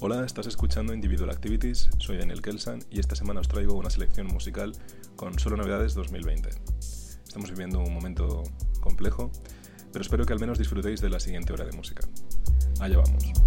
Hola, estás escuchando Individual Activities, soy Daniel Kelsan y esta semana os traigo una selección musical con solo novedades 2020. Estamos viviendo un momento complejo, pero espero que al menos disfrutéis de la siguiente hora de música. Allá vamos.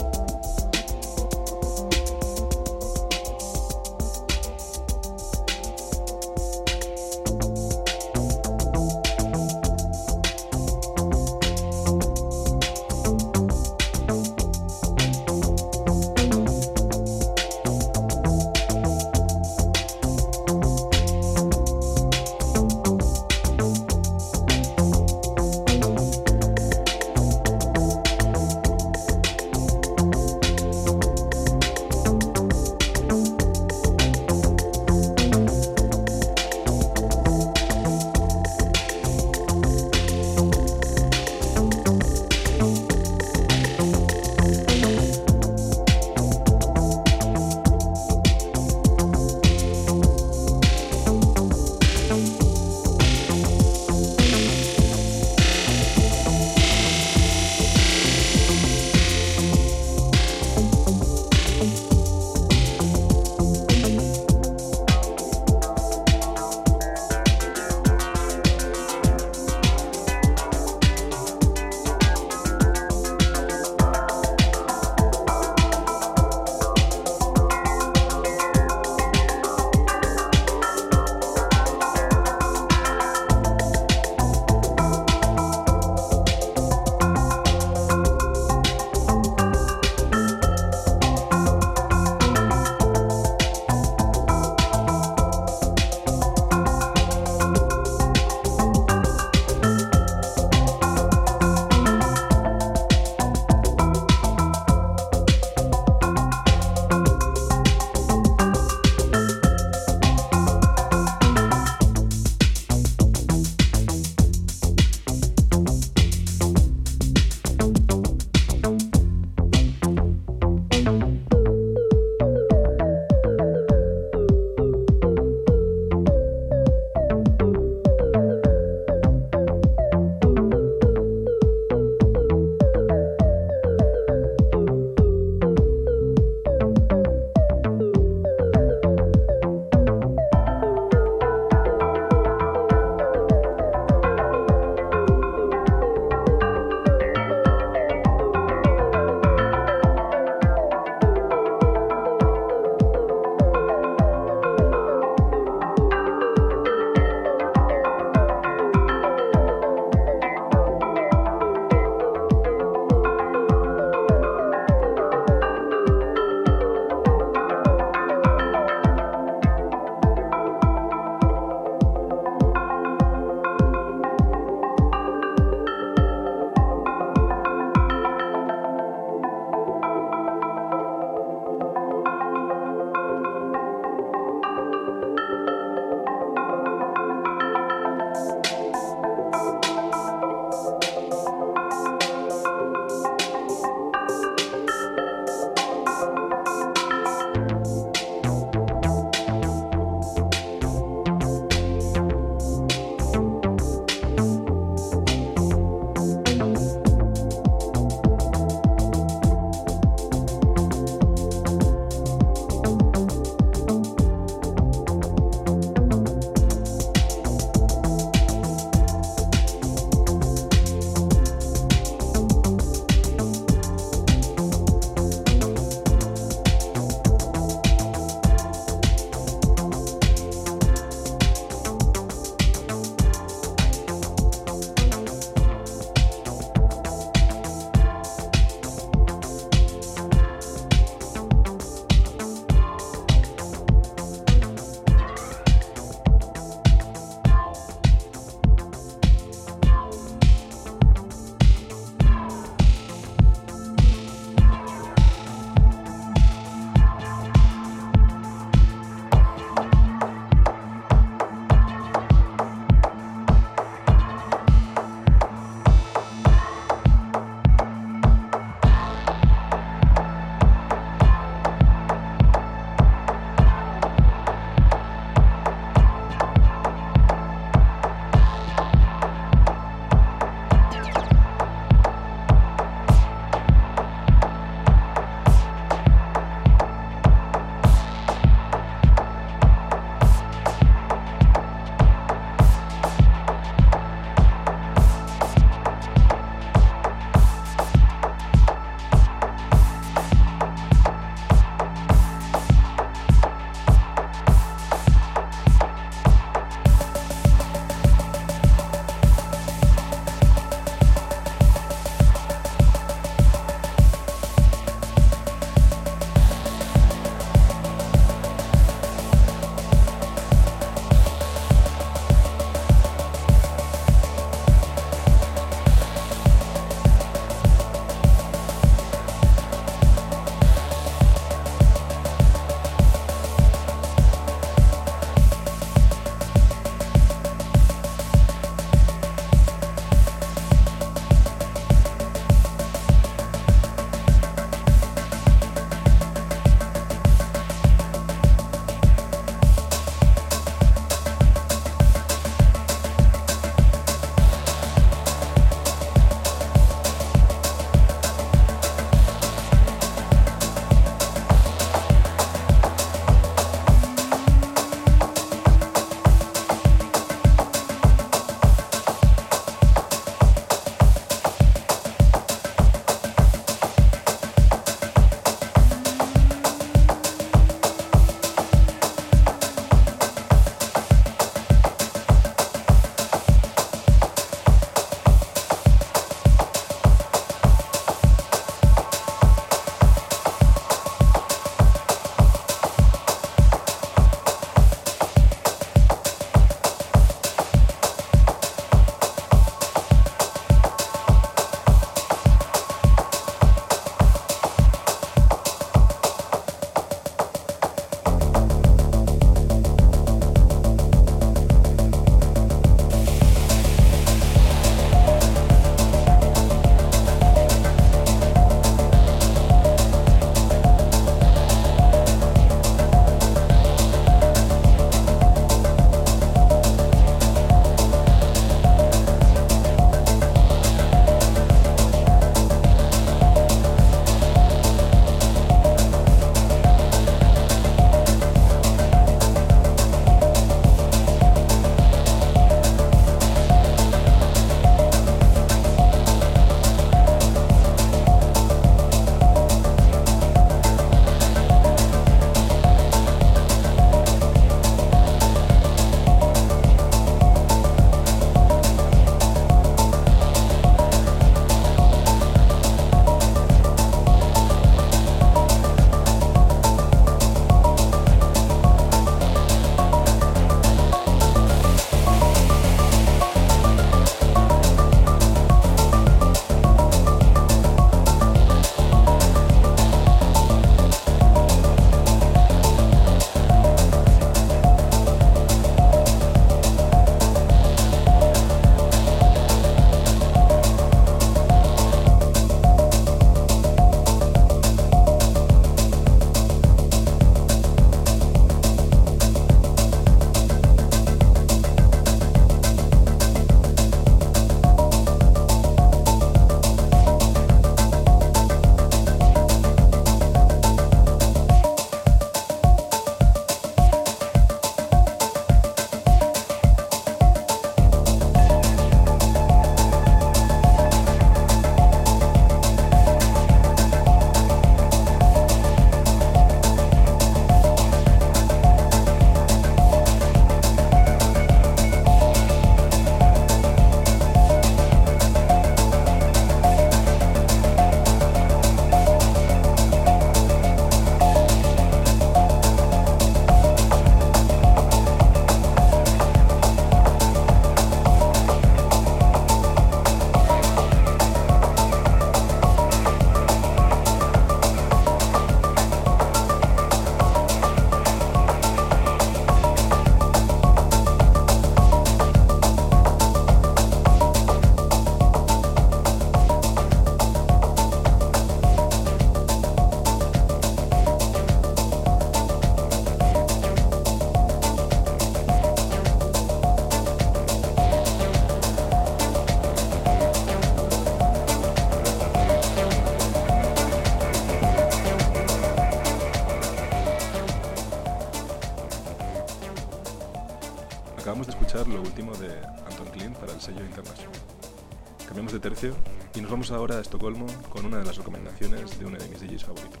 Vamos ahora a Estocolmo con una de las recomendaciones de uno de mis DJs favoritos,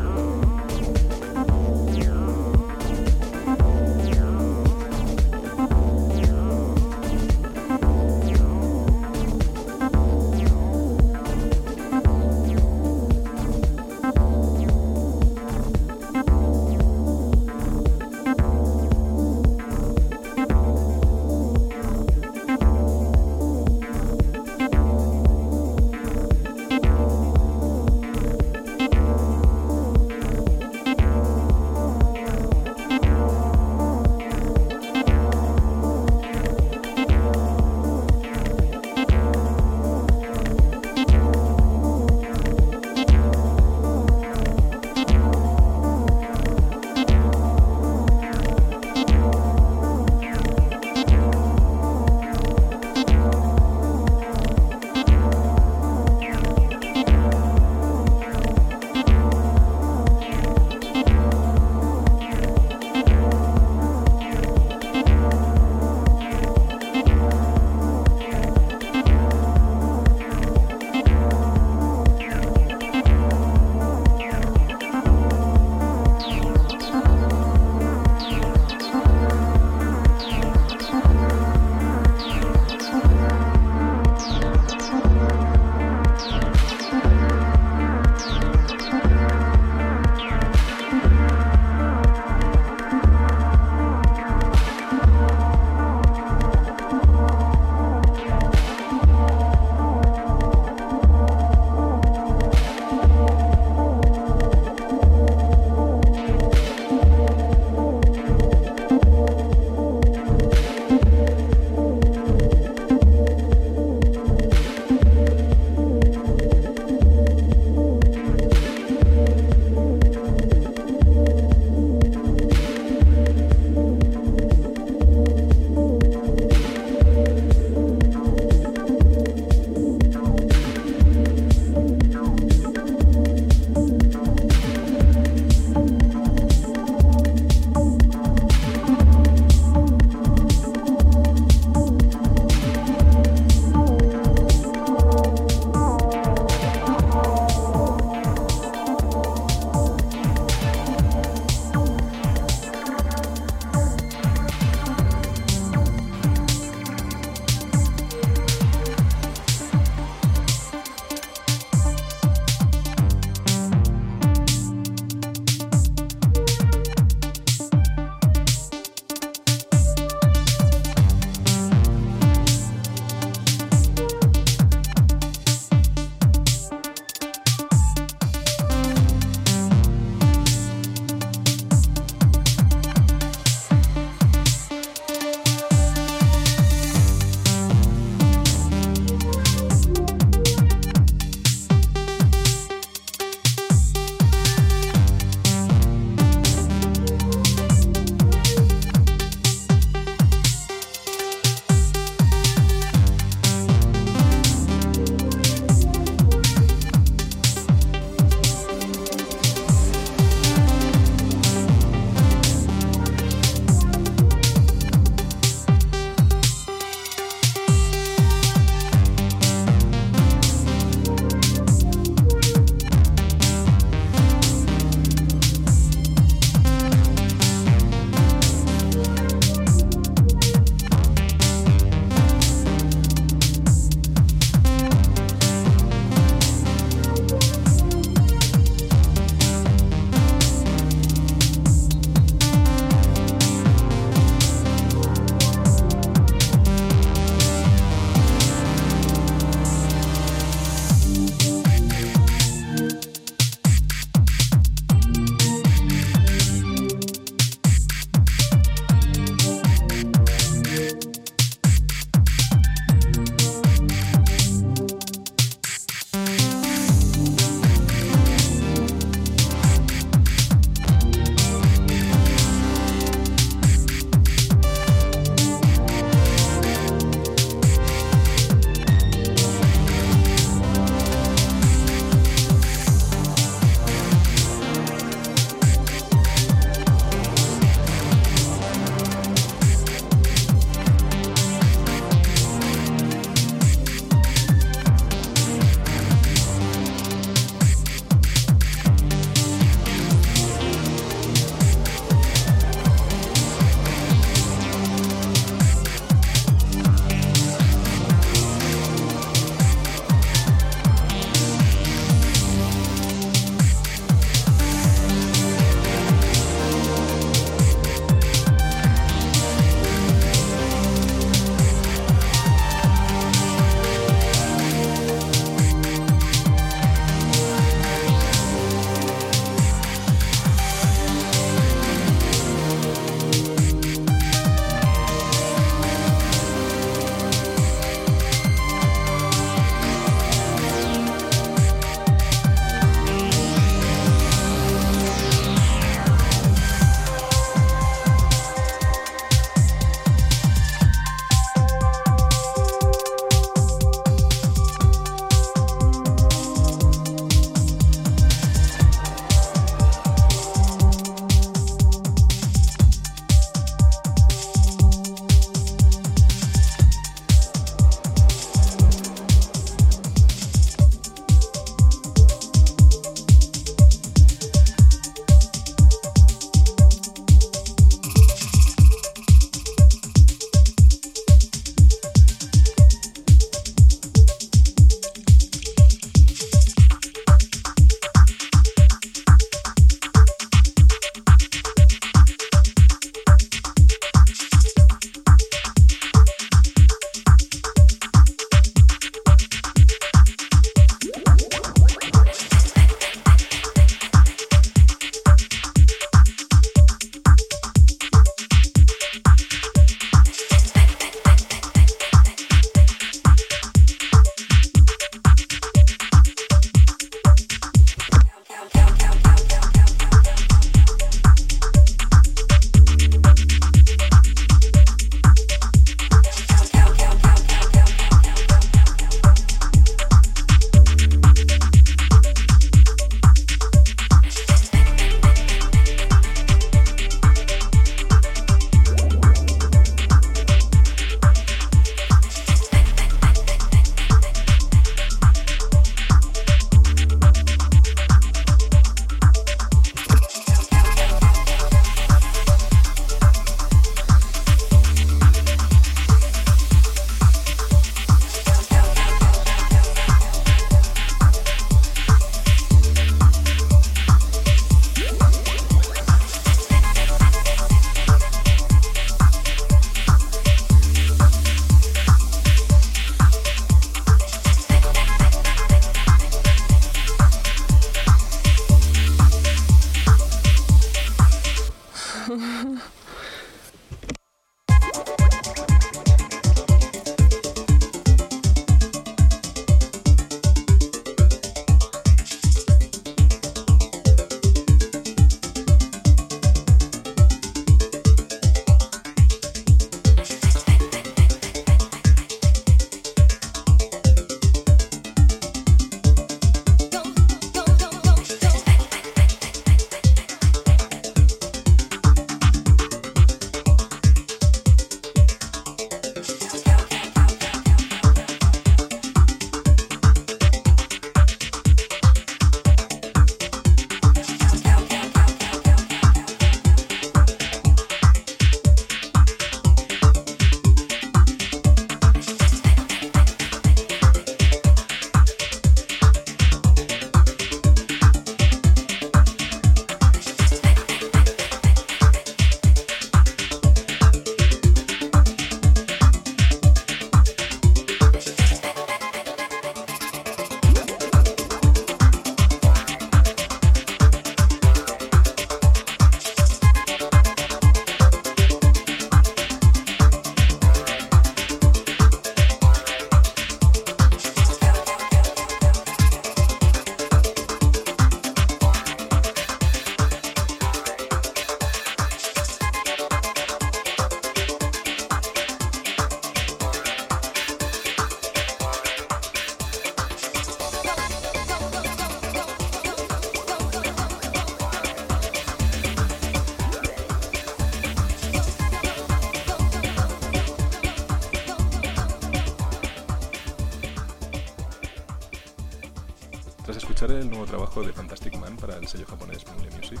trabajo de Fantastic Man para el sello japonés Mule Music,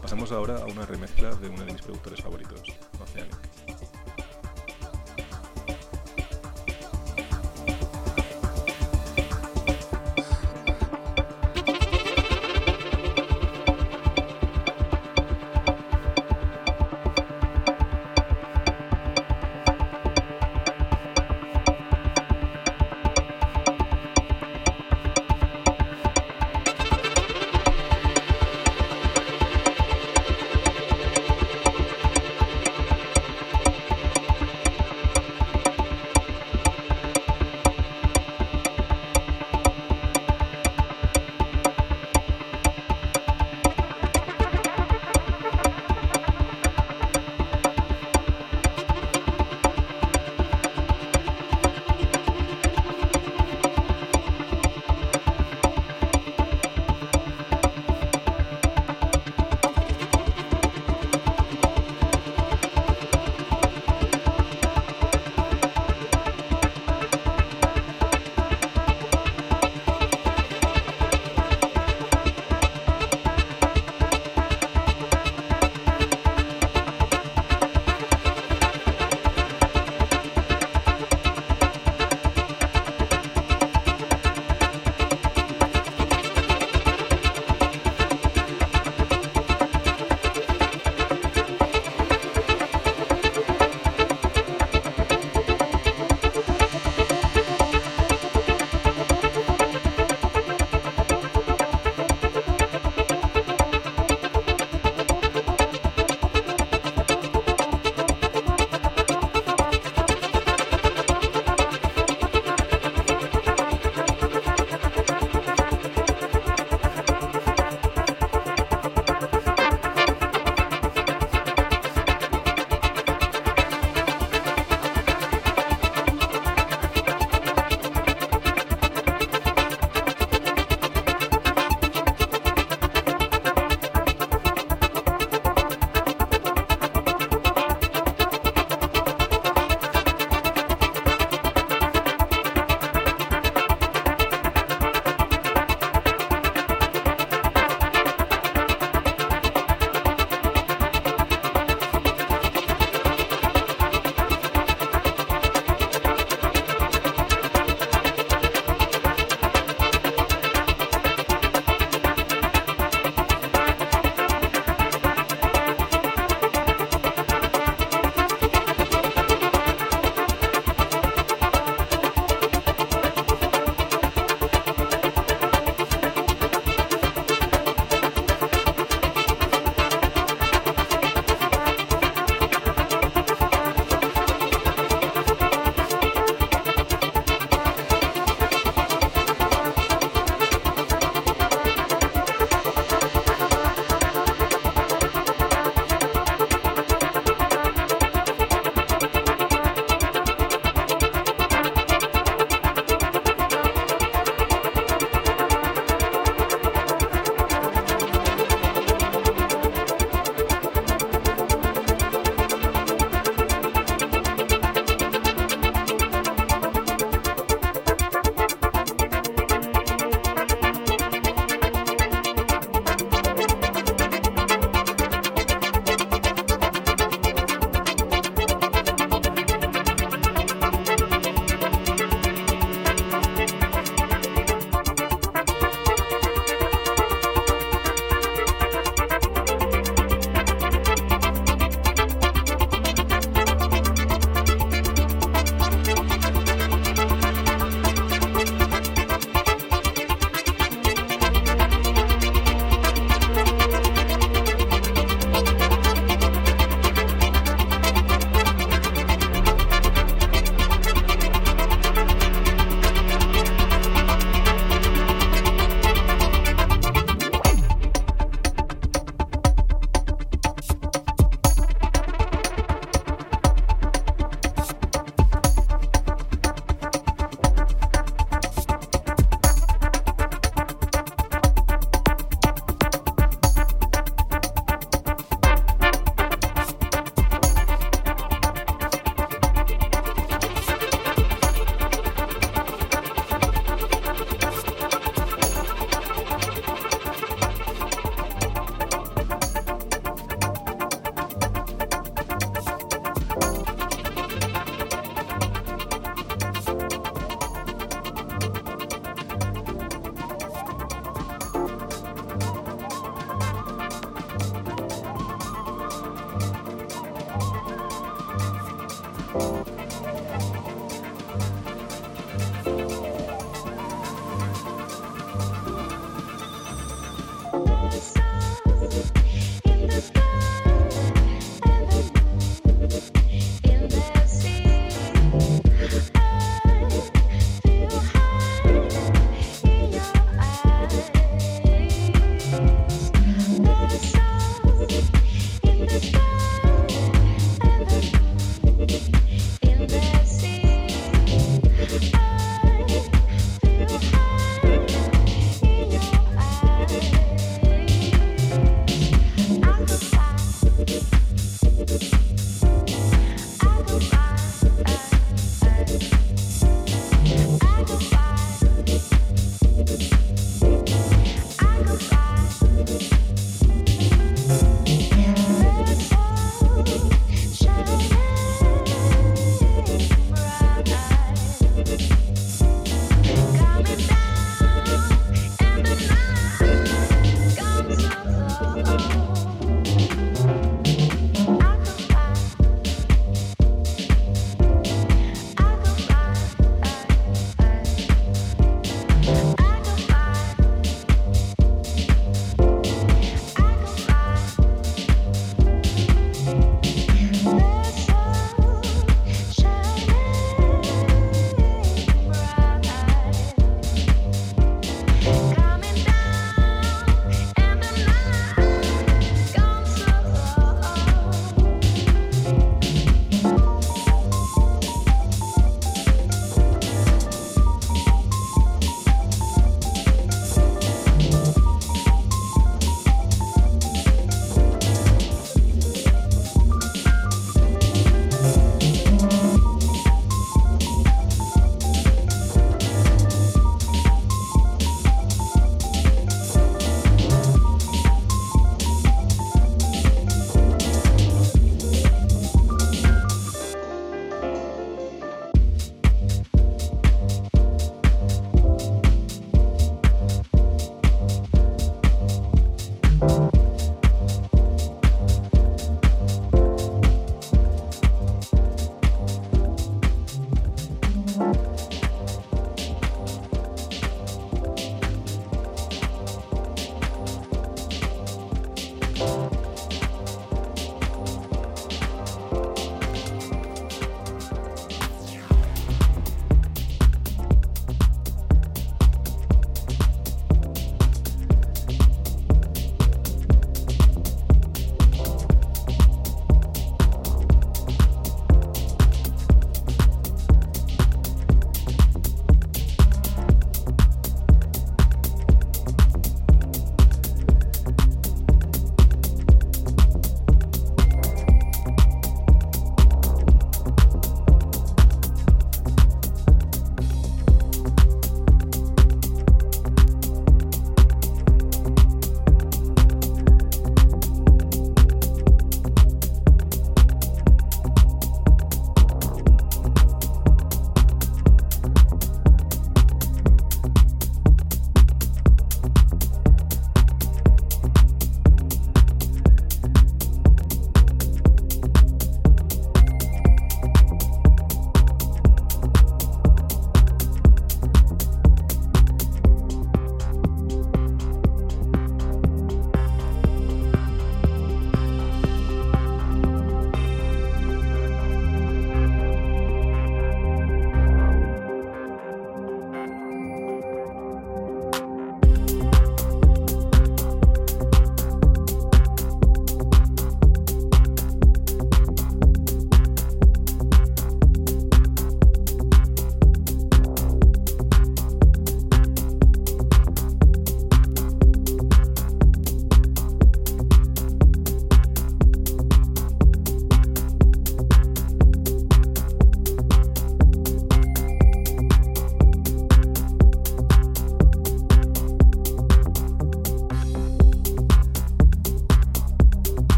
pasamos ahora a una remezcla de uno de mis productores favoritos,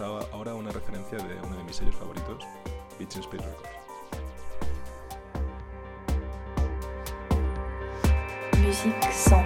ahora una referencia de uno de mis sellos favoritos, Beach Speed Records. Musique sans.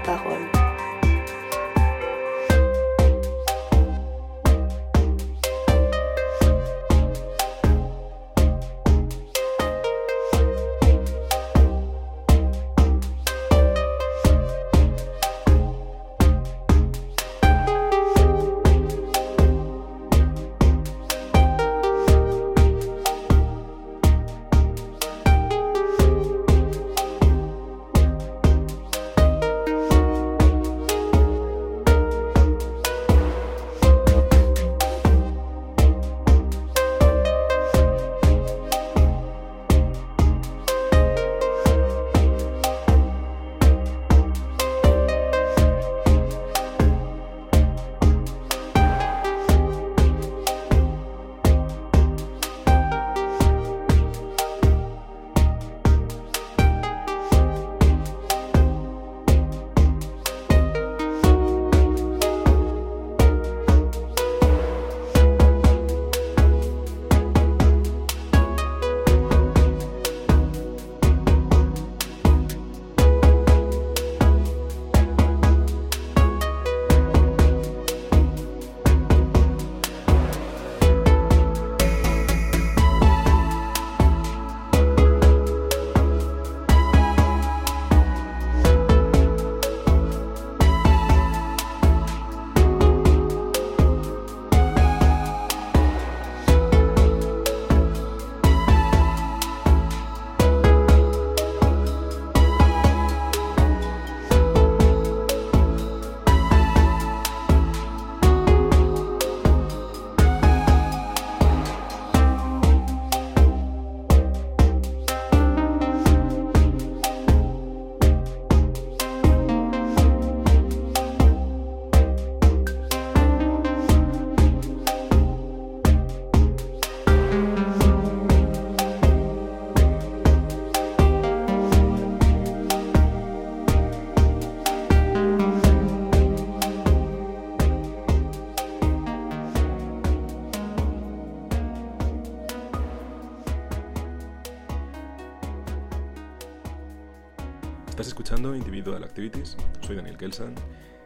Soy Daniel Kelsan.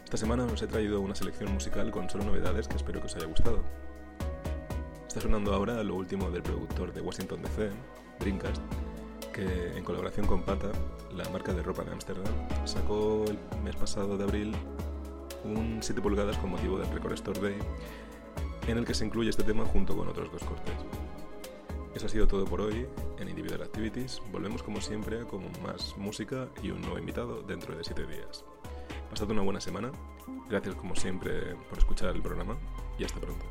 Esta semana os he traído una selección musical con solo novedades que espero que os haya gustado. Está sonando ahora lo último del productor de Washington DC, Dreamcast, que en colaboración con Pata, la marca de ropa de Ámsterdam, sacó el mes pasado de abril un 7 pulgadas con motivo del Record Store Day, en el que se incluye este tema junto con otros dos cortes. Eso ha sido todo por hoy en Individual Activities. Volvemos como siempre con más música y un nuevo invitado dentro de 7 días. Pasad una buena semana. Gracias como siempre por escuchar el programa y hasta pronto.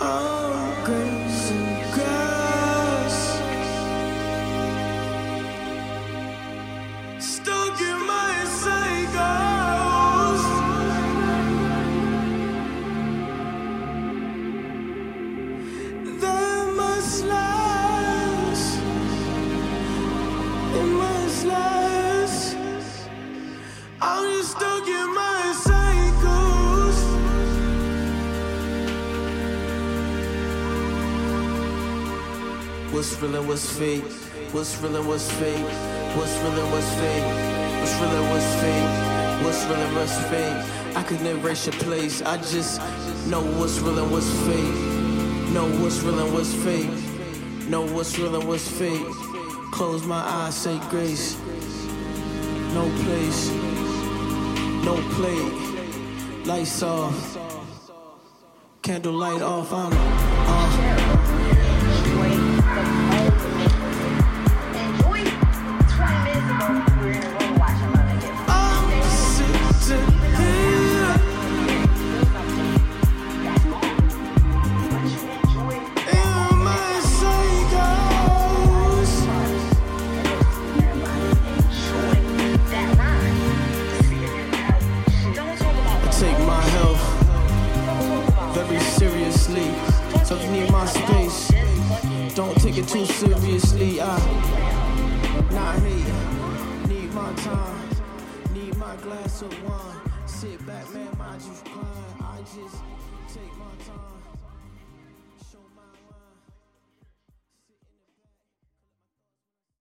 Oh. What's real and what's fake? What's real and what's fake? What's real and what's fake? What's real and what's fake? What's real and what's fake? I could never erase your place. I just know what's real and what's fake. Know what's real and what's fake. Know what's real and what's fake. Close my eyes, say grace. No place. No plate. Lights off. Candle light off. I'm. on.